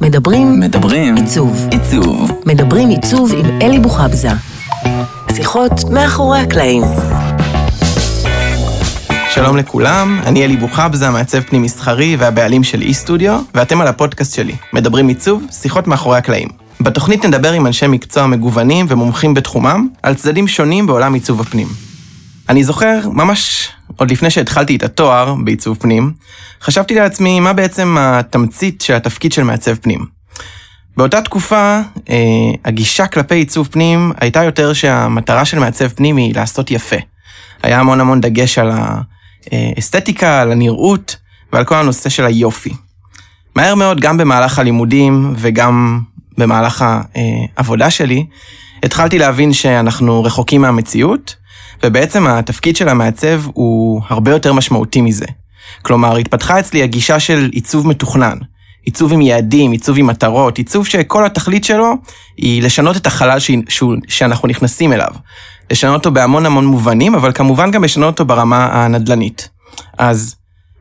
מדברים מדברים עיצוב. עיצוב. מדברים עיצוב עם אלי בוחבזה. שיחות מאחורי הקלעים. שלום לכולם, אני אלי בוחבזה, מעצב פנים מסחרי והבעלים של אי-סטודיו, ואתם על הפודקאסט שלי, מדברים עיצוב, שיחות מאחורי הקלעים. בתוכנית נדבר עם אנשי מקצוע מגוונים ומומחים בתחומם, על צדדים שונים בעולם עיצוב הפנים. אני זוכר, ממש עוד לפני שהתחלתי את התואר בעיצוב פנים, חשבתי לעצמי מה בעצם התמצית של התפקיד של מעצב פנים. באותה תקופה, אה, הגישה כלפי עיצוב פנים הייתה יותר שהמטרה של מעצב פנים היא לעשות יפה. היה המון המון דגש על האסתטיקה, על הנראות ועל כל הנושא של היופי. מהר מאוד, גם במהלך הלימודים וגם במהלך העבודה שלי, התחלתי להבין שאנחנו רחוקים מהמציאות, ובעצם התפקיד של המעצב הוא הרבה יותר משמעותי מזה. כלומר, התפתחה אצלי הגישה של עיצוב מתוכנן. עיצוב עם יעדים, עיצוב עם מטרות, עיצוב שכל התכלית שלו היא לשנות את החלל ש... שהוא... שאנחנו נכנסים אליו. לשנות אותו בהמון המון מובנים, אבל כמובן גם לשנות אותו ברמה הנדל"נית. אז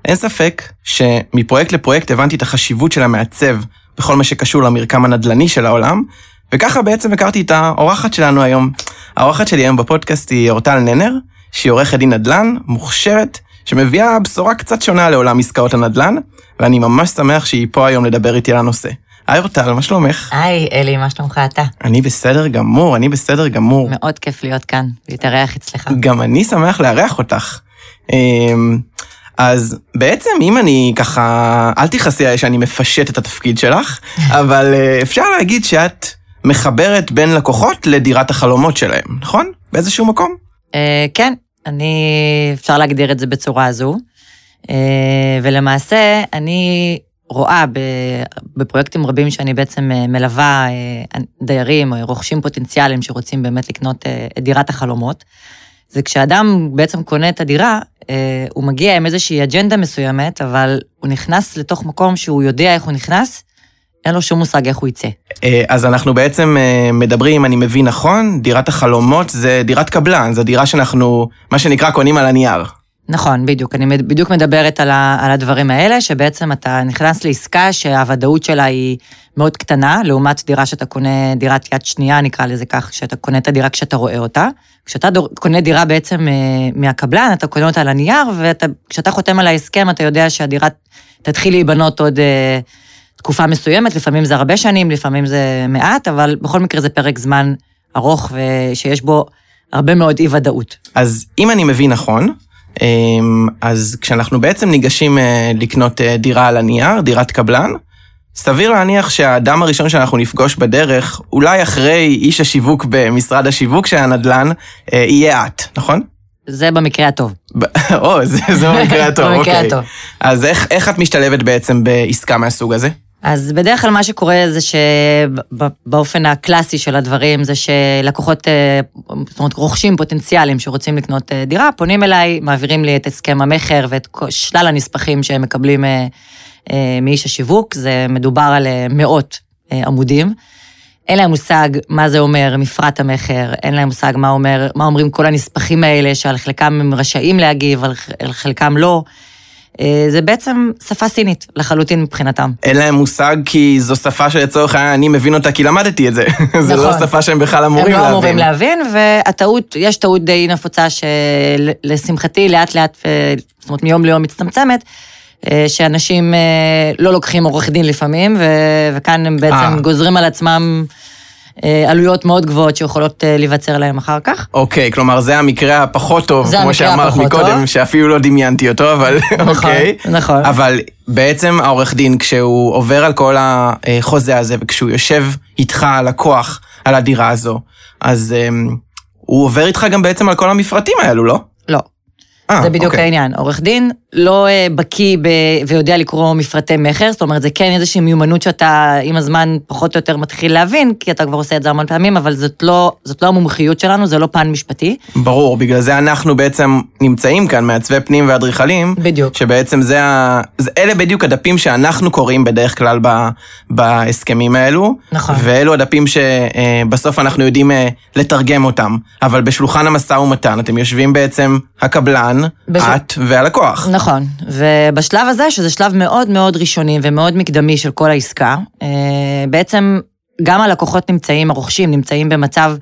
אין ספק שמפרויקט לפרויקט הבנתי את החשיבות של המעצב בכל מה שקשור למרקם הנדל"ני של העולם, וככה בעצם הכרתי את האורחת שלנו היום. האורחת שלי היום בפודקאסט היא אורטל ננר, שהיא עורכת דין נדל"ן, מוכשרת, שמביאה בשורה קצת שונה לעולם עסקאות הנדל"ן, ואני ממש שמח שהיא פה היום לדבר איתי על הנושא. היי אורטל, מה שלומך? היי, אלי, מה שלומך אתה? אני בסדר גמור, אני בסדר גמור. מאוד כיף להיות כאן, להתארח אצלך. גם אני שמח לארח אותך. אמ, אז בעצם אם אני ככה, אל תכעסי עליי שאני מפשט את התפקיד שלך, אבל אה, אפשר להגיד שאת מחברת בין לקוחות לדירת החלומות שלהם, נכון? באיזשהו מקום? אה, כן, אני, אפשר להגדיר את זה בצורה הזו. אה, ולמעשה, אני רואה בפרויקטים רבים שאני בעצם אה, מלווה דיירים או רוכשים פוטנציאליים שרוצים באמת לקנות את דירת החלומות, זה כשאדם בעצם קונה את הדירה, הוא מגיע עם איזושהי אג'נדה מסוימת, אבל הוא נכנס לתוך מקום שהוא יודע איך הוא נכנס, אין לו שום מושג איך הוא יצא. אז אנחנו בעצם מדברים, אם אני מבין נכון, דירת החלומות זה דירת קבלן, זו דירה שאנחנו, מה שנקרא, קונים על הנייר. נכון, בדיוק. אני בדיוק מדברת על, ה, על הדברים האלה, שבעצם אתה נכנס לעסקה שהוודאות שלה היא מאוד קטנה, לעומת דירה שאתה קונה, דירת יד שנייה, נקרא לזה כך, שאתה קונה את הדירה כשאתה רואה אותה. כשאתה דור, קונה דירה בעצם אה, מהקבלן, אתה קונה אותה על הנייר, וכשאתה חותם על ההסכם, אתה יודע שהדירה תתחיל להיבנות עוד אה, תקופה מסוימת, לפעמים זה הרבה שנים, לפעמים זה מעט, אבל בכל מקרה זה פרק זמן ארוך ושיש בו הרבה מאוד אי-ודאות. אז אם אני מבין נכון, אמ, אז כשאנחנו בעצם ניגשים אה, לקנות אה, דירה על הנייר, דירת קבלן, סביר להניח שהאדם הראשון שאנחנו נפגוש בדרך, אולי אחרי איש השיווק במשרד השיווק של הנדל"ן, אה, יהיה את, נכון? זה במקרה הטוב. או, זה, זה במקרה הטוב, אוקיי. במקרה הטוב. אז איך, איך את משתלבת בעצם בעסקה מהסוג הזה? אז בדרך כלל מה שקורה זה שבאופן הקלאסי של הדברים זה שלקוחות, אה, זאת אומרת רוכשים פוטנציאליים שרוצים לקנות אה, דירה, פונים אליי, מעבירים לי את הסכם המכר ואת שלל הנספחים שהם מקבלים אה, מאיש השיווק, זה מדובר על מאות עמודים. אין להם מושג מה זה אומר מפרט המכר, אין להם מושג מה, אומר, מה אומרים כל הנספחים האלה, שעל חלקם הם רשאים להגיב, על חלקם לא. אה, זה בעצם שפה סינית לחלוטין מבחינתם. אין להם מושג כי זו שפה שלצורך העניין אני מבין אותה כי למדתי את זה. נכון. זה לא שפה שהם בכלל אמורים להבין. הם לא אמורים להבין, והטעות, יש טעות די נפוצה שלשמחתי לאט לאט, זאת אומרת מיום ליום מצטמצמת. אה, שאנשים אה, לא לוקחים עורך דין לפעמים, וכאן הם בעצם גוזרים על עצמם אה, עלויות מאוד גבוהות שיכולות אה, להיווצר להם אחר כך. אוקיי, כלומר זה המקרה הפחות טוב, כמו שאמרת מקודם, טוב. שאפילו לא דמיינתי אותו, אבל נכון, אוקיי. נכון. אבל בעצם העורך דין, כשהוא עובר על כל החוזה הזה, וכשהוא יושב איתך, הלקוח, על הדירה הזו, אז um, הוא עובר איתך גם בעצם על כל המפרטים האלו, לא? לא. 아, זה בדיוק אוקיי. העניין. עורך דין לא אה, בקיא ב... ויודע לקרוא מפרטי מכר, זאת אומרת, זה כן איזושהי מיומנות שאתה עם הזמן פחות או יותר מתחיל להבין, כי אתה כבר עושה את זה המון פעמים, אבל זאת לא, זאת לא המומחיות שלנו, זה לא פן משפטי. ברור, בגלל זה אנחנו בעצם נמצאים כאן, מעצבי פנים ואדריכלים. בדיוק. שבעצם זה ה... זה, אלה בדיוק הדפים שאנחנו קוראים בדרך כלל ב... בהסכמים האלו. נכון. ואלו הדפים שבסוף אנחנו יודעים אה, לתרגם אותם. אבל בשולחן המשא ומתן אתם יושבים בעצם הקבלן, בש... את והלקוח. נכון. נכון, ובשלב הזה, שזה שלב מאוד מאוד ראשוני ומאוד מקדמי של כל העסקה, אה, בעצם גם הלקוחות נמצאים, הרוכשים נמצאים במצב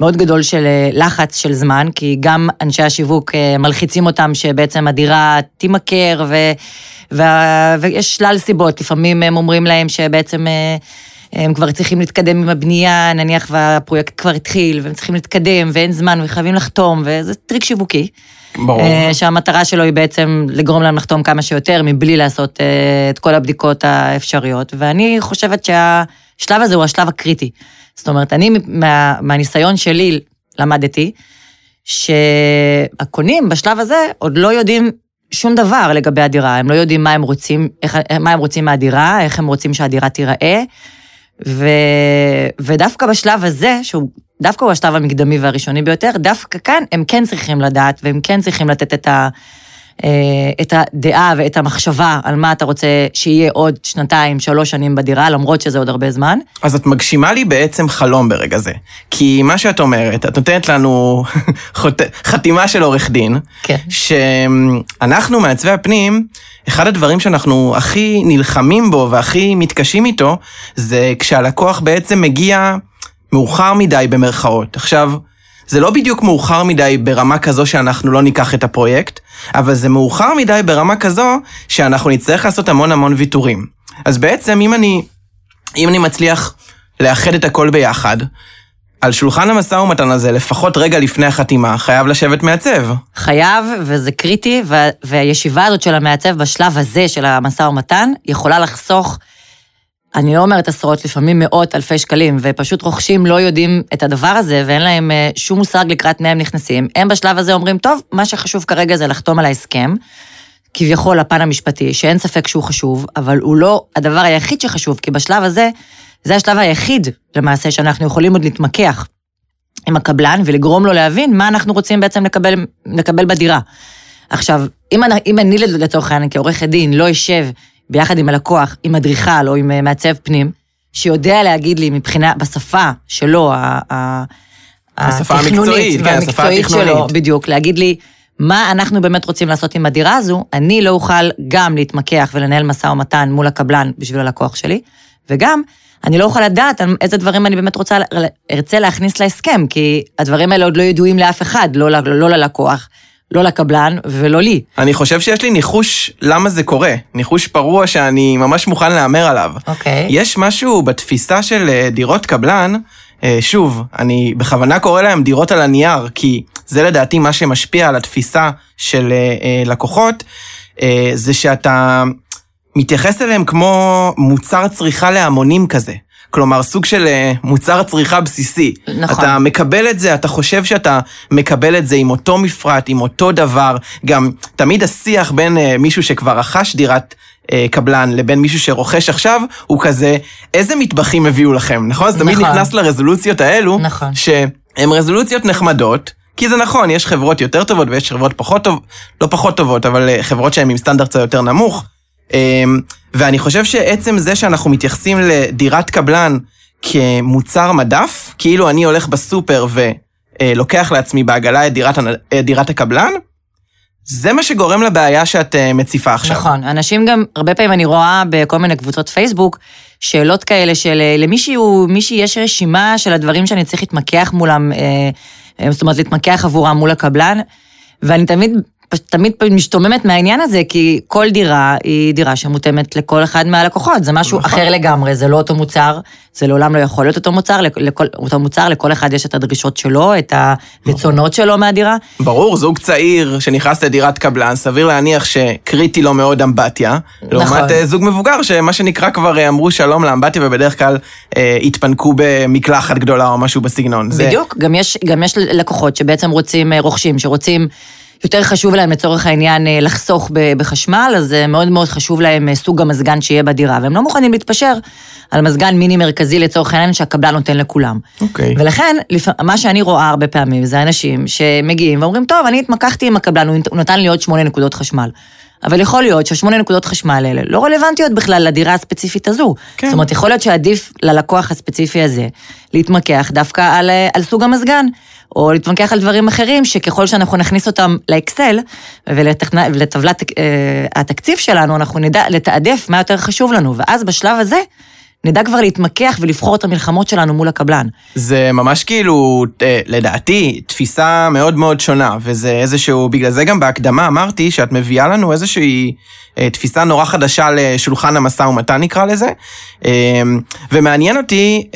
מאוד גדול של אה, לחץ של זמן, כי גם אנשי השיווק אה, מלחיצים אותם שבעצם הדירה תימכר, ו, ו, ויש שלל סיבות, לפעמים הם אומרים להם שבעצם... הם כבר צריכים להתקדם עם הבנייה, נניח והפרויקט כבר התחיל, והם צריכים להתקדם, ואין זמן, וחייבים לחתום, וזה טריק שיווקי. ברור. אה, שהמטרה שלו היא בעצם לגרום להם לחתום כמה שיותר, מבלי לעשות אה, את כל הבדיקות האפשריות. ואני חושבת שהשלב הזה הוא השלב הקריטי. זאת אומרת, אני מה, מהניסיון שלי למדתי, שהקונים בשלב הזה עוד לא יודעים שום דבר לגבי הדירה, הם לא יודעים מה הם רוצים, איך, מה הם רוצים מהדירה, איך הם רוצים שהדירה תיראה, ו, ודווקא בשלב הזה, שהוא דווקא הוא השלב המקדמי והראשוני ביותר, דווקא כאן הם כן צריכים לדעת, והם כן צריכים לתת את, ה, את הדעה ואת המחשבה על מה אתה רוצה שיהיה עוד שנתיים, שלוש שנים בדירה, למרות שזה עוד הרבה זמן. אז את מגשימה לי בעצם חלום ברגע זה. כי מה שאת אומרת, את נותנת לנו. חתימה של עורך דין, כן. שאנחנו מעצבי הפנים, אחד הדברים שאנחנו הכי נלחמים בו והכי מתקשים איתו, זה כשהלקוח בעצם מגיע מאוחר מדי במרכאות. עכשיו, זה לא בדיוק מאוחר מדי ברמה כזו שאנחנו לא ניקח את הפרויקט, אבל זה מאוחר מדי ברמה כזו שאנחנו נצטרך לעשות המון המון ויתורים. אז בעצם, אם אני, אם אני מצליח לאחד את הכל ביחד, על שולחן המשא ומתן הזה, לפחות רגע לפני החתימה, חייב לשבת מעצב. חייב, וזה קריטי, וה, והישיבה הזאת של המעצב בשלב הזה של המשא ומתן, יכולה לחסוך אני לא אומרת עשרות, לפעמים מאות אלפי שקלים, ופשוט רוכשים לא יודעים את הדבר הזה, ואין להם אה, שום מושג לקראת מי הם נכנסים. הם בשלב הזה אומרים, טוב, מה שחשוב כרגע זה לחתום על ההסכם, כביכול הפן המשפטי, שאין ספק שהוא חשוב, אבל הוא לא הדבר היחיד שחשוב, כי בשלב הזה, זה השלב היחיד, למעשה, שאנחנו יכולים עוד להתמקח עם הקבלן ולגרום לו להבין מה אנחנו רוצים בעצם לקבל, לקבל בדירה. עכשיו, אם אני, אם אני לצורך העניין כעורכת דין לא אשב ביחד עם הלקוח, עם אדריכל או עם אה, מעצב פנים, שיודע להגיד לי מבחינה, בשפה שלו, השפה המקצועית, כן, השפה התכנונית. שלו, בדיוק, להגיד לי מה אנחנו באמת רוצים לעשות עם הדירה הזו, אני לא אוכל גם להתמקח ולנהל משא ומתן מול הקבלן בשביל הלקוח שלי, וגם אני לא אוכל לדעת על איזה דברים אני באמת רוצה, ארצה להכניס להסכם, כי הדברים האלה עוד לא ידועים לאף אחד, לא, לא, לא ללקוח, לא לקבלן ולא לי. אני חושב שיש לי ניחוש למה זה קורה. ניחוש פרוע שאני ממש מוכן להמר עליו. אוקיי. Okay. יש משהו בתפיסה של אה, דירות קבלן, אה, שוב, אני בכוונה קורא להם דירות על הנייר, כי זה לדעתי מה שמשפיע על התפיסה של אה, לקוחות, זה שאתה מתייחס אליהם כמו מוצר צריכה להמונים כזה. כלומר, סוג של אה, מוצר צריכה בסיסי. נכון. אתה מקבל את זה, אתה חושב שאתה מקבל את זה עם אותו מפרט, עם אותו דבר. גם תמיד השיח בין אה, מישהו שכבר רכש דירת אה, קבלן לבין מישהו שרוכש עכשיו, הוא כזה, איזה מטבחים הביאו לכם, נכון? אז תמיד נכון. נכנס לרזולוציות האלו, נכון. שהן רזולוציות נחמדות. כי זה נכון, יש חברות יותר טובות ויש חברות פחות טובות, לא פחות טובות, אבל חברות שהן עם סטנדרט יותר נמוך. אמ, ואני חושב שעצם זה שאנחנו מתייחסים לדירת קבלן כמוצר מדף, כאילו אני הולך בסופר ולוקח לעצמי בעגלה את דירת, את דירת הקבלן, זה מה שגורם לבעיה שאת אה, מציפה עכשיו. נכון, אנשים גם, הרבה פעמים אני רואה בכל מיני קבוצות פייסבוק, שאלות כאלה של אה, למישהו, מישהי יש רשימה של הדברים שאני צריך להתמקח מולם, אה, זאת אומרת, להתמקח עבורם מול הקבלן, ואני תמיד תמיד משתוממת מהעניין הזה, כי כל דירה היא דירה שמותאמת לכל אחד מהלקוחות, זה משהו נכון. אחר לגמרי, זה לא אותו מוצר, זה לעולם לא יכול להיות אותו מוצר, לכל, אותו מוצר, לכל אחד יש את הדרישות שלו, את הרצונות שלו מהדירה. ברור, זוג צעיר שנכנס לדירת קבלן, סביר להניח שקריטי לו מאוד אמבטיה, נכון. לעומת אה, זוג מבוגר, שמה שנקרא כבר אה, אמרו שלום לאמבטיה, ובדרך כלל אה, התפנקו במקלחת גדולה או משהו בסגנון. בדיוק, זה... גם, יש, גם יש לקוחות שבעצם רוצים, אה, רוכשים, שרוצים... יותר חשוב להם לצורך העניין אה, לחסוך בחשמל, אז אה, מאוד מאוד חשוב להם אה, סוג המזגן שיהיה בדירה, והם לא מוכנים להתפשר על מזגן מיני מרכזי לצורך העניין שהקבלן נותן לכולם. אוקיי. Okay. ולכן, מה שאני רואה הרבה פעמים זה אנשים שמגיעים ואומרים, טוב, אני התמקחתי עם הקבלן, הוא נתן לי עוד שמונה נקודות חשמל. אבל יכול להיות שהשמונה נקודות חשמל האלה לא רלוונטיות בכלל לדירה הספציפית הזו. כן. זאת אומרת, יכול להיות שעדיף ללקוח הספציפי הזה להתמקח דווקא על, על סוג המזגן. או להתווכח על דברים אחרים, שככל שאנחנו נכניס אותם לאקסל ולטבלת אה, התקציב שלנו, אנחנו נדע לתעדף מה יותר חשוב לנו, ואז בשלב הזה, נדע כבר להתמקח ולבחור את המלחמות שלנו מול הקבלן. זה ממש כאילו, אה, לדעתי, תפיסה מאוד מאוד שונה, וזה איזשהו, בגלל זה גם בהקדמה אמרתי שאת מביאה לנו איזושהי אה, תפיסה נורא חדשה לשולחן המשא ומתן נקרא לזה. אה, ומעניין אותי,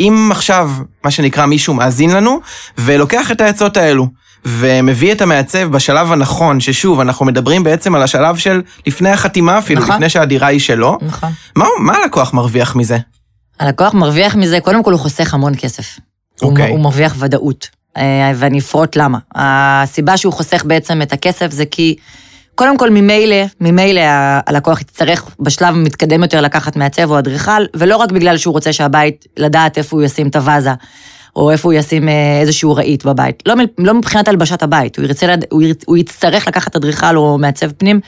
אם עכשיו, מה שנקרא, מישהו מאזין לנו, ולוקח את העצות האלו. ומביא את המעצב בשלב הנכון, ששוב, אנחנו מדברים בעצם על השלב של לפני החתימה אפילו, נכון. לפני שהדירה היא שלו. נכון. מה, מה הלקוח מרוויח מזה? הלקוח מרוויח מזה, קודם כל הוא חוסך המון כסף. אוקיי. הוא, הוא מרוויח ודאות, אה, ואני אפרוט למה. הסיבה שהוא חוסך בעצם את הכסף זה כי... קודם כל, ממילא, ממילא הלקוח יצטרך בשלב מתקדם יותר לקחת מעצב או אדריכל, ולא רק בגלל שהוא רוצה שהבית, לדעת איפה הוא ישים את הוואזה, או איפה הוא ישים אה, איזשהו רהיט בבית. לא, לא מבחינת הלבשת הבית, הוא, ירצה, הוא, יצטרך לקחת אדריכל או מעצב פנים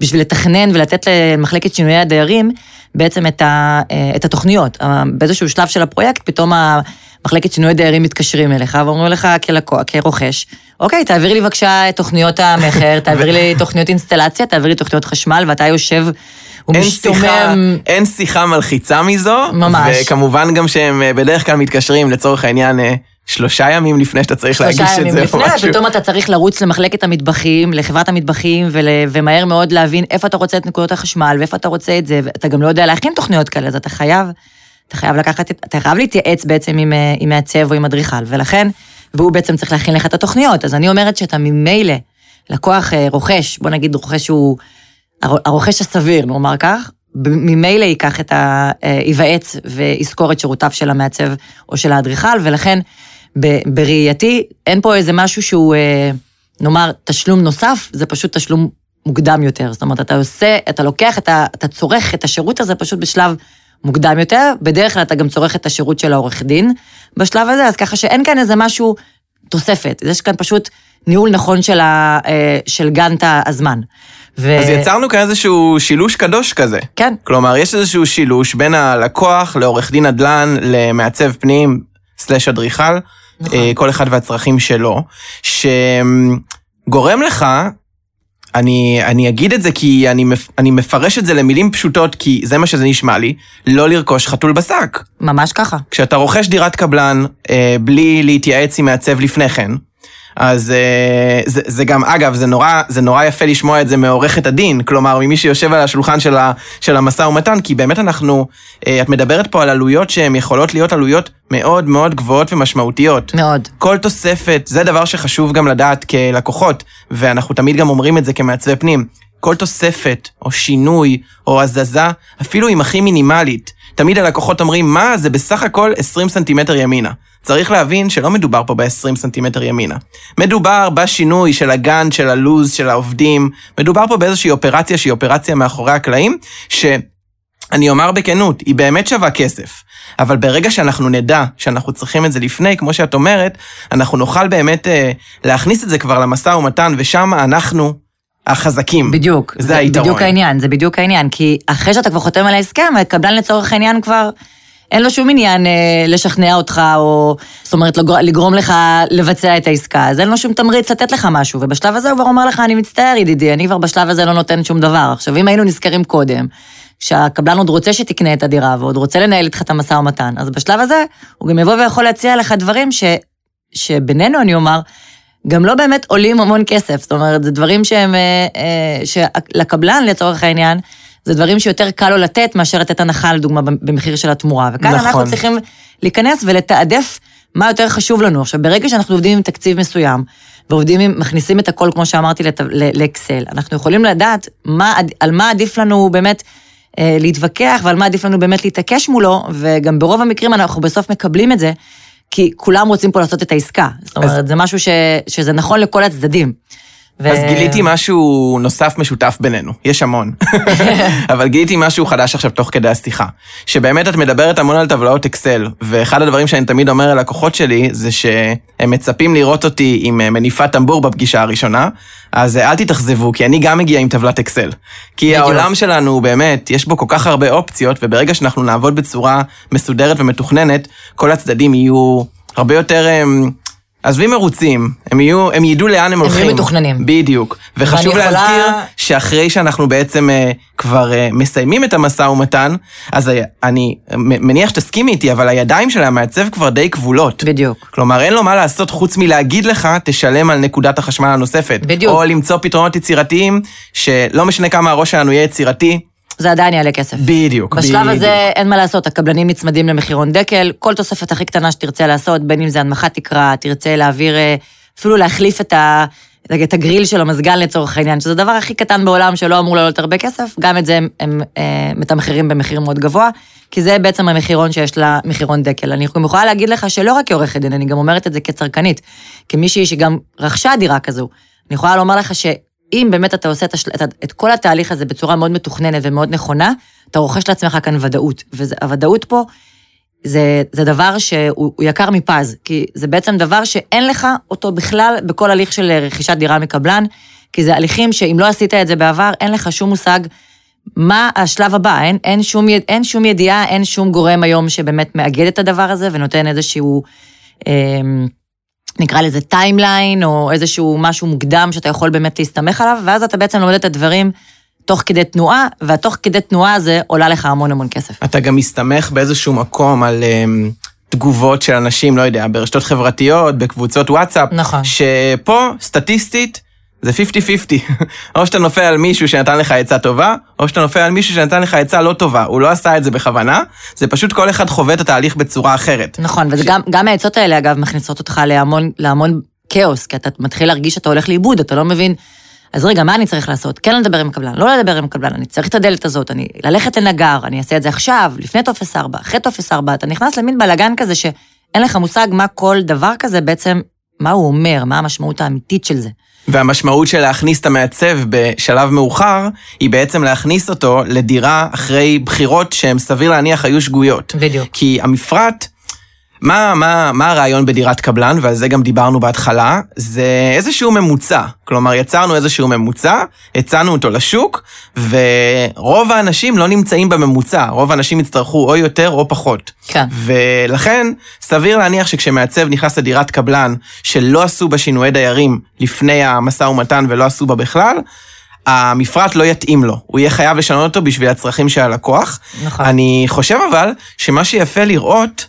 בשביל לתכנן ולתת למחלקת שינויי הדיירים בעצם את, ה, אה, את התוכניות. באיזשהו שלב של הפרויקט, פתאום המחלקת שינויי דיירים מתקשרים אליך ואומרים לך כלקוח, כרוכש, אוקיי, תעביר לי בבקשה את תוכניות המכר, תעביר לי תוכניות אינסטלציה, תעביר לי תוכניות חשמל, ואתה יושב... אין משתומם. שיחה, אין שיחה מלחיצה מזו. ממש. וכמובן גם שהם אה, בדרך כלל מתקשרים לצורך העניין אה, שלושה ימים לפני שאתה צריך להגיש את זה או משהו. שלושה ימים לפני, פתאום אתה צריך לרוץ למחלקת המטבחים, לחברת המטבחים, ול... ומהר מאוד להבין איפה אתה רוצה את נקודות החשמל, ואיפה אתה רוצה את זה, ואתה גם לא יודע להכין תוכניות כאלה, אז אתה חייב, אתה חייב לקחת, אתה חייב להתייעץ בעצם עם, אה, עם מעצב או עם אדריכל, ולכן, והוא בעצם צריך להכין לך את התוכניות, אז אני אומרת שאתה ממילא, לקוח רוכש, בוא נגיד רוכש שהוא הרוכש הסביר, נאמר כך, ממילא ייקח את ה... אה, ייוועץ ויזכור את שירותיו של המעצב או של האדריכל, ולכן בראייתי אין פה איזה משהו שהוא, אה, נאמר, תשלום נוסף, זה פשוט תשלום מוקדם יותר. זאת אומרת, אתה עושה, אתה לוקח, אתה, אתה צורך את השירות הזה פשוט בשלב מוקדם יותר, בדרך כלל אתה גם צורך את השירות של העורך דין בשלב הזה, אז ככה שאין כאן איזה משהו תוספת, יש כאן פשוט ניהול נכון של, ה, אה, של גאנט הזמן. ו... אז יצרנו כאן איזשהו שילוש קדוש כזה. כן. כלומר, יש איזשהו שילוש בין הלקוח לעורך דין נדל"ן למעצב פנים סלש אדריכל, נכון. אה, כל אחד והצרכים שלו, שגורם לך, אני, אני אגיד את זה כי אני, אני מפרש את זה למילים פשוטות, כי זה מה שזה נשמע לי, לא לרכוש חתול בשק. ממש ככה. כשאתה רוכש דירת קבלן אה, בלי להתייעץ עם מעצב לפני כן, אז אה, זה, זה גם, אגב, זה נורא, זה נורא יפה לשמוע את זה מעורכת הדין, כלומר, ממי שיושב על השולחן של, ה, של המשא ומתן, כי באמת אנחנו, אה, את מדברת פה על עלויות שהן יכולות להיות עלויות מאוד מאוד גבוהות ומשמעותיות. מאוד. כל תוספת, זה דבר שחשוב גם לדעת כלקוחות, ואנחנו תמיד גם אומרים את זה כמעצבי פנים. כל תוספת, או שינוי, או הזזה, אפילו אם הכי מינימלית, תמיד הלקוחות אומרים, מה, זה בסך הכל 20 סנטימטר ימינה. צריך להבין שלא מדובר פה ב-20 סנטימטר ימינה. מדובר בשינוי של הגן, של הלוז, של העובדים, מדובר פה באיזושהי אופרציה שהיא אופרציה מאחורי הקלעים, שאני אומר בכנות, היא באמת שווה כסף. אבל ברגע שאנחנו נדע שאנחנו צריכים את זה לפני, כמו שאת אומרת, אנחנו נוכל באמת אה, להכניס את זה כבר למשא ומתן, ושם אנחנו החזקים. בדיוק. זה, זה היתרון. בדיוק העניין, זה בדיוק העניין. כי אחרי שאתה כבר חותם על ההסכם, הקבלן לצורך העניין כבר... אין לו שום עניין אה, לשכנע אותך, או זאת אומרת, לגרום לך לבצע את העסקה, אז אין לו שום תמריץ לתת לך משהו, ובשלב הזה הוא כבר אומר לך, אני מצטער ידידי, אני כבר בשלב הזה לא נותן שום דבר. עכשיו, אם היינו נזכרים קודם, שהקבלן עוד רוצה שתקנה את הדירה, ועוד רוצה לנהל איתך את המשא ומתן, אז בשלב הזה, הוא גם יבוא ויכול להציע לך דברים ש... שבינינו, אני אומר, גם לא באמת עולים המון כסף. זאת אומרת, זה דברים שהם, אה, אה, שלקבלן, לצורך העניין, זה דברים שיותר קל לו לתת מאשר לתת הנחה, לדוגמה, במחיר של התמורה. וכאן נכון. אנחנו צריכים להיכנס ולתעדף מה יותר חשוב לנו. עכשיו, ברגע שאנחנו עובדים עם תקציב מסוים, ועובדים עם, מכניסים את הכל, כמו שאמרתי, לאקסל, אנחנו יכולים לדעת מה, על מה עדיף לנו באמת אה, להתווכח, ועל מה עדיף לנו באמת להתעקש מולו, וגם ברוב המקרים אנחנו בסוף מקבלים את זה, כי כולם רוצים פה לעשות את העסקה. זאת אומרת, אז... זה משהו ש, שזה נכון לכל הצדדים. ו... אז גיליתי משהו נוסף משותף בינינו, יש המון. אבל גיליתי משהו חדש עכשיו תוך כדי השיחה. שבאמת את מדברת המון על טבלאות אקסל, ואחד הדברים שאני תמיד אומר ללקוחות שלי, זה שהם מצפים לראות אותי עם אה, מניפת טמבור בפגישה הראשונה, אז אה, אל תתאכזבו, כי אני גם מגיע עם טבלת אקסל. כי בדיוק. העולם שלנו, באמת, יש בו כל כך הרבה אופציות, וברגע שאנחנו נעבוד בצורה מסודרת ומתוכננת, כל הצדדים יהיו הרבה יותר... הם, אמ, עזבי מרוצים, הם, יהיו, הם ידעו לאן הם הולכים. יהיו מתוכננים. בדיוק. וחשוב יכולה- להזכיר שאחרי שאנחנו בעצם אה, כבר אה, מסיימים את המשא ומתן, אז ה- אני מ- מניח שתסכימי איתי, אבל הידיים של המעצב כבר די כבולות. בדיוק. כלומר, אין לו מה לעשות חוץ מלהגיד לך, תשלם על נקודת החשמל הנוספת. בדיוק. או למצוא פתרונות יצירתיים, שלא משנה כמה הראש שלנו יהיה יצירתי, זה עדיין יעלה כסף. בדיוק. בשלב בדיוק. הזה אין מה לעשות, הקבלנים נצמדים למחירון דקל, כל תוספת הכי קטנה שתרצה לעשות, בין אם זה הנמכת תקרה, תרצה להעביר, אה, אפילו להחליף את, ה, את הגריל של המזגן לצורך העניין, שזה הדבר הכי קטן בעולם שלא אמור לעלות הרבה כסף, גם את זה הם, הם אה, מתמחרים במחיר מאוד גבוה, כי זה בעצם המחירון שיש לה, מחירון דקל. אני גם יכולה להגיד לך שלא רק כעורכת דין, אני גם אומרת את זה כצרכנית, כמישהי שגם רכשה דירה כזו, אני יכולה לומר לך. אם באמת אתה עושה את, השל... את, את כל התהליך הזה בצורה מאוד מתוכננת ומאוד נכונה, אתה רוכש לעצמך כאן ודאות. והוודאות פה זה, זה דבר שהוא הוא יקר מפז, כי זה בעצם דבר שאין לך אותו בכלל בכל הליך של רכישת דירה מקבלן, כי זה הליכים שאם לא עשית את זה בעבר, אין לך שום מושג מה השלב הבא, אין, אין, שום, אין שום ידיעה, אין שום גורם היום שבאמת מאגד את הדבר הזה ונותן איזשהו... אה, נקרא לזה timeline, או איזשהו משהו מוקדם שאתה יכול באמת להסתמך עליו, ואז אתה בעצם לומד את הדברים תוך כדי תנועה, והתוך כדי תנועה הזה עולה לך המון המון כסף. אתה גם מסתמך באיזשהו מקום על um, תגובות של אנשים, לא יודע, ברשתות חברתיות, בקבוצות וואטסאפ. נכון. שפה, סטטיסטית, זה 50-50. או שאתה נופל על מישהו שנתן לך עצה טובה, או שאתה נופל על מישהו שנתן לך עצה לא טובה. הוא לא עשה את זה בכוונה, זה פשוט כל אחד חווה את התהליך בצורה אחרת. נכון, וגם גם העצות האלה, אגב, מכניסות אותך להמון, להמון כאוס, כי אתה מתחיל להרגיש שאתה הולך לאיבוד, אתה לא מבין. אז רגע, מה אני צריך לעשות? כן לדבר עם קבלן, לא לדבר עם קבלן, אני צריך את הדלת הזאת, אני ללכת לנגר, אני אעשה את זה עכשיו, לפני טופס 4, אחרי טופס 4, אתה נכנס למין בלאגן כזה שאין לך מושג מה כל דבר כזה בעצם, מה הוא אומר, מה המשמעות האמיתית של זה. והמשמעות של להכניס את המעצב בשלב מאוחר, היא בעצם להכניס אותו לדירה אחרי בחירות שהן סביר להניח היו שגויות. בדיוק. כי המפרט, מה, מה, מה הרעיון בדירת קבלן, ועל זה גם דיברנו בהתחלה, זה איזשהו ממוצע. כלומר, יצרנו איזשהו ממוצע, הצענו אותו לשוק, ורוב האנשים לא נמצאים בממוצע, רוב האנשים יצטרכו או יותר או פחות. כן. ולכן, סביר להניח שכשמעצב נכנס לדירת קבלן, שלא עשו בה שינויי דיירים לפני המשא ומתן ולא עשו בה בכלל, המפרט לא יתאים לו. הוא יהיה חייב לשנות אותו בשביל הצרכים של הלקוח. נכון. אני חושב אבל שמה שיפה לראות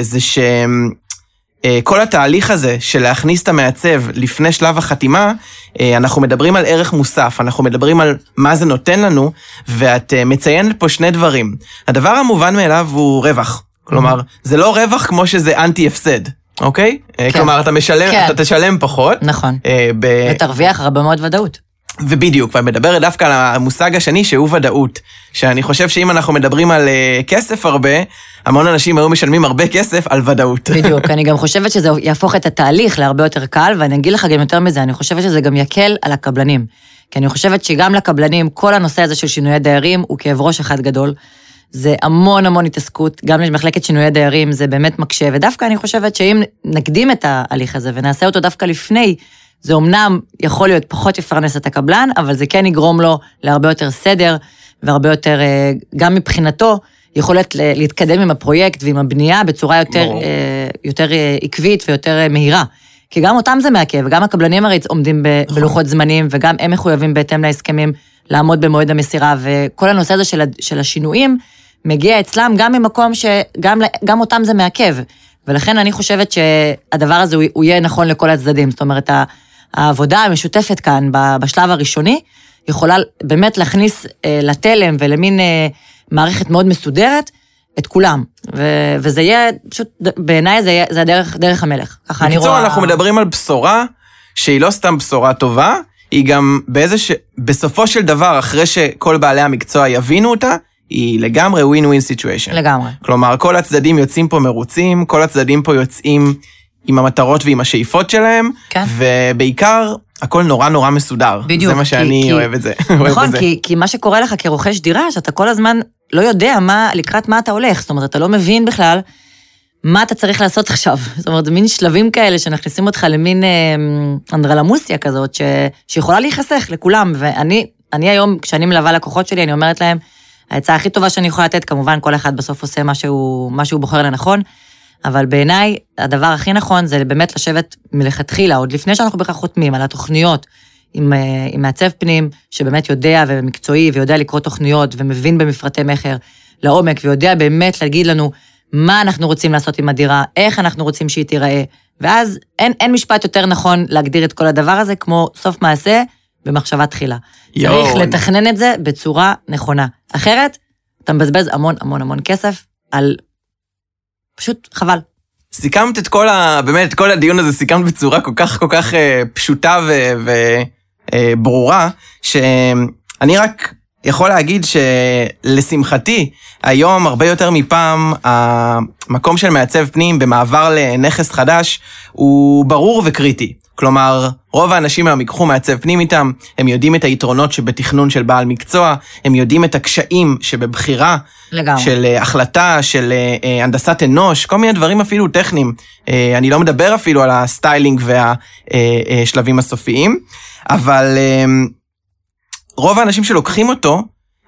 זה שכל התהליך הזה של להכניס את המעצב לפני שלב החתימה, אה, אנחנו מדברים על ערך מוסף, אנחנו מדברים על מה זה נותן לנו, ואת אה, מציינת פה שני דברים. הדבר המובן מאליו הוא רווח. כלומר, זה לא רווח כמו שזה אנטי-הפסד, אוקיי? אה, כן. כלומר, אתה משלם, כן. אתה תשלם פחות. נכון. אה, ב- ותרוויח הרבה מאוד ודאות. ובדיוק, ואת מדברת דווקא על המושג השני שהוא ודאות. שאני חושב שאם אנחנו מדברים על uh, כסף הרבה, המון אנשים היו משלמים הרבה כסף על ודאות. בדיוק, אני גם חושבת שזה יהפוך את התהליך להרבה יותר קל, ואני אגיד לך גם יותר מזה, אני חושבת שזה גם יקל על הקבלנים. כי אני חושבת שגם לקבלנים, כל הנושא הזה של שינויי דיירים הוא כאב ראש אחד גדול. זה המון המון התעסקות, גם למחלקת שינויי דיירים זה באמת מקשה, ודווקא אני חושבת שאם נקדים את ההליך הזה ונעשה אותו דווקא לפני, זה אומנם יכול להיות פחות יפרנס את הקבלן, אבל זה כן יגרום לו להרבה יותר סדר, והרבה יותר, אה, גם מבחינתו, יכולת להתקדם עם הפרויקט ועם הבנייה בצורה יותר. אה, יותר אה, עקבית ויותר מהירה. כי גם אותם זה מעכב, וגם הקבלנים הרי עומדים ב- בלוחות זמנים, וגם הם מחויבים בהתאם להסכמים לעמוד במועד המסירה, וכל הנושא הזה של, של השינויים מגיע אצלם גם ממקום שגם גם אותם זה מעכב. ולכן אני חושבת שהדבר הזה הוא, הוא יהיה נכון לכל הצדדים. זאת אומרת, העבודה המשותפת כאן בשלב הראשוני יכולה באמת להכניס אה, לתלם ולמין אה, מערכת מאוד מסודרת את כולם. ו- וזה יהיה, פשוט, בעיניי זה, יהיה- זה הדרך דרך המלך. ככה אני רואה... בקיצור, אנחנו מדברים על בשורה שהיא לא סתם בשורה טובה, היא גם באיזה ש... בסופו של דבר, אחרי שכל בעלי המקצוע יבינו אותה, היא לגמרי win-win situation. לגמרי. כלומר, כל הצדדים יוצאים פה מרוצים, כל הצדדים פה יוצאים עם המטרות ועם השאיפות שלהם, כן. ובעיקר, הכל נורא נורא מסודר. בדיוק, זה מה שאני כי- אוהב את זה. נכון. כי, כי מה שקורה לך כרוכש דירה, שאתה כל הזמן לא יודע מה, לקראת מה אתה הולך. זאת אומרת, אתה לא מבין בכלל מה אתה צריך לעשות עכשיו. זאת אומרת, זה מין שלבים כאלה שמכניסים אותך למין אה, אנדרלמוסיה כזאת, ש, שיכולה להיחסך לכולם. ואני אני היום, כשאני מלווה לקוחות שלי, אני אומרת להם, העצה הכי טובה שאני יכולה לתת, כמובן, כל אחד בסוף עושה מה שהוא, מה שהוא בוחר לנכון, אבל בעיניי, הדבר הכי נכון זה באמת לשבת מלכתחילה, עוד לפני שאנחנו בכלל חותמים על התוכניות, עם, אה, עם מעצב פנים, שבאמת יודע ומקצועי ויודע לקרוא תוכניות ומבין במפרטי מכר לעומק, ויודע באמת להגיד לנו מה אנחנו רוצים לעשות עם הדירה, איך אנחנו רוצים שהיא תיראה, ואז אין, אין משפט יותר נכון להגדיר את כל הדבר הזה כמו סוף מעשה במחשבה תחילה. יואו. צריך לתכנן את זה בצורה נכונה. אחרת, אתה מבזבז המון המון המון כסף על... פשוט חבל. סיכמת את כל ה... באמת, את כל הדיון הזה סיכמת בצורה כל כך כל כך אה, פשוטה וברורה, אה, שאני רק יכול להגיד שלשמחתי, היום הרבה יותר מפעם, המקום של מעצב פנים במעבר לנכס חדש הוא ברור וקריטי. כלומר, רוב האנשים היום ייקחו מעצב פנים איתם, הם יודעים את היתרונות שבתכנון של בעל מקצוע, הם יודעים את הקשיים שבבחירה לגמרי. של אה, החלטה, של אה, אה, הנדסת אנוש, כל מיני דברים אפילו טכניים. אה, אני לא מדבר אפילו על ה styling והשלבים הסופיים, אבל אה, רוב האנשים שלוקחים אותו,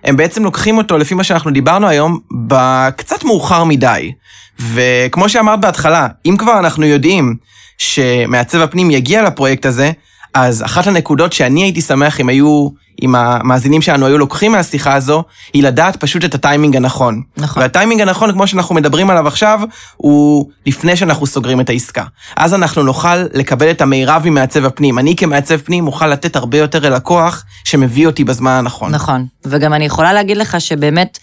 הם בעצם לוקחים אותו, לפי מה שאנחנו דיברנו היום, בקצת מאוחר מדי. וכמו שאמרת בהתחלה, אם כבר אנחנו יודעים שמעצב הפנים יגיע לפרויקט הזה, אז אחת הנקודות שאני הייתי שמח אם היו, אם המאזינים שלנו היו לוקחים מהשיחה הזו, היא לדעת פשוט את הטיימינג הנכון. נכון. והטיימינג הנכון, כמו שאנחנו מדברים עליו עכשיו, הוא לפני שאנחנו סוגרים את העסקה. אז אנחנו נוכל לקבל את המירב ממעצב הפנים. אני כמעצב פנים אוכל לתת הרבה יותר ללקוח שמביא אותי בזמן הנכון. נכון. וגם אני יכולה להגיד לך שבאמת,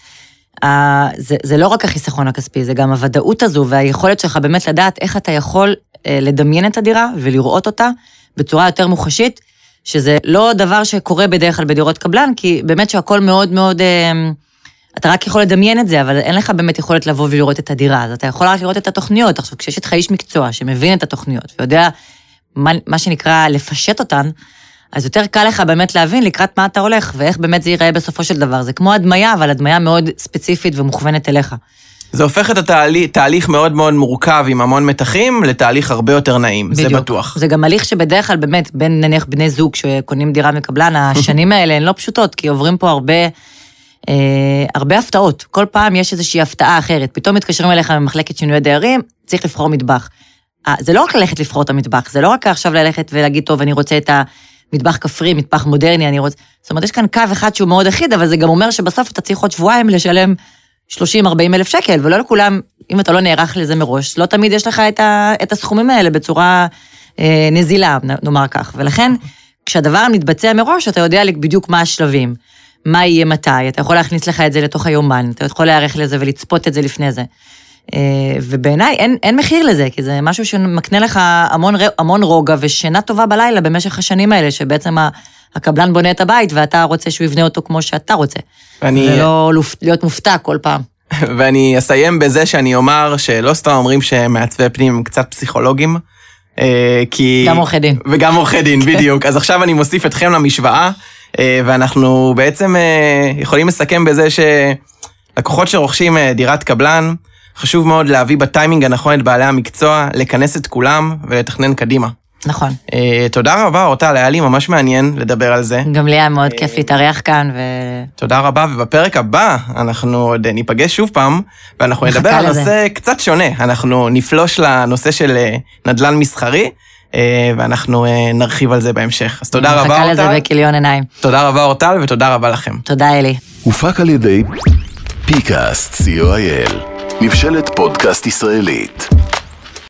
זה, זה לא רק החיסכון הכספי, זה גם הוודאות הזו והיכולת שלך באמת לדעת איך אתה יכול אה, לדמיין את הדירה ולראות אותה בצורה יותר מוחשית, שזה לא דבר שקורה בדרך כלל בדירות קבלן, כי באמת שהכל מאוד מאוד... אה, אתה רק יכול לדמיין את זה, אבל אין לך באמת יכולת לבוא ולראות את הדירה, אז אתה יכול רק לראות את התוכניות. עכשיו, כשיש איתך איש מקצוע שמבין את התוכניות ויודע מה, מה שנקרא לפשט אותן, אז יותר קל לך באמת להבין לקראת מה אתה הולך, ואיך באמת זה ייראה בסופו של דבר. זה כמו הדמיה, אבל הדמיה מאוד ספציפית ומוכוונת אליך. זה הופך את התהליך תהליך מאוד מאוד מורכב עם המון מתחים לתהליך הרבה יותר נעים, זה בדיוק. בטוח. זה גם הליך שבדרך כלל באמת, בין נניח בני זוג שקונים דירה מקבלן, השנים האלה הן לא פשוטות, כי עוברים פה הרבה, אה, הרבה הפתעות. כל פעם יש איזושהי הפתעה אחרת. פתאום מתקשרים אליך ממחלקת שינוי דיירים, צריך לבחור מטבח. אה, זה לא רק ללכת לבחור את המטבח, זה לא רק עכשיו ללכת ולהגיד, טוב, אני רוצה את המטבח כפרי, מטבח מודרני, אני רוצה... זאת אומרת, יש כאן קו אחד שהוא מאוד אחיד, אבל זה גם אומר שבסוף אתה צריך עוד שבועיים לשלם 30-40 אלף שקל, ולא לכולם, אם אתה לא נערך לזה מראש, לא תמיד יש לך את, ה, את הסכומים האלה בצורה אה, נזילה, נאמר כך. ולכן, כשהדבר מתבצע מראש, אתה יודע בדיוק מה השלבים, מה יהיה מתי, אתה יכול להכניס לך את זה לתוך היומן, אתה יכול להיערך לזה ולצפות את זה לפני זה. אה, ובעיניי אין, אין מחיר לזה, כי זה משהו שמקנה לך המון, המון רוגע ושינה טובה בלילה במשך השנים האלה, שבעצם הקבלן בונה את הבית ואתה רוצה שהוא יבנה אותו כמו שאתה רוצה. ואני, ולא לופ- להיות מופתע כל פעם. ואני אסיים בזה שאני אומר שלא סתם אומרים שמעצבי פנים הם קצת פסיכולוגים, אה, כי... גם עורכי דין. וגם עורכי דין, בדיוק. אז עכשיו אני מוסיף אתכם למשוואה, אה, ואנחנו בעצם יכולים לסכם בזה שלקוחות שרוכשים דירת קבלן, חשוב מאוד להביא בטיימינג הנכון את בעלי המקצוע, לכנס את כולם ולתכנן קדימה. נכון. אה, תודה רבה, אורטל, היה לי ממש מעניין לדבר על זה. גם לי היה מאוד כיף להתארח כאן, ו... תודה רבה, ובפרק הבא אנחנו עוד אה, ניפגש שוב פעם, ואנחנו נדבר על לזה. נושא קצת שונה. אנחנו נפלוש לנושא של נדל"ן מסחרי, אה, ואנחנו אה, נרחיב על זה בהמשך. אז תודה רבה, מחכה לזה אורטל. בכיליון עיניים. תודה רבה, אורטל, ותודה רבה לכם. תודה, אלי. הופק על ידי פיקאסט, co.il, מבשלת פודקאסט ישראלית.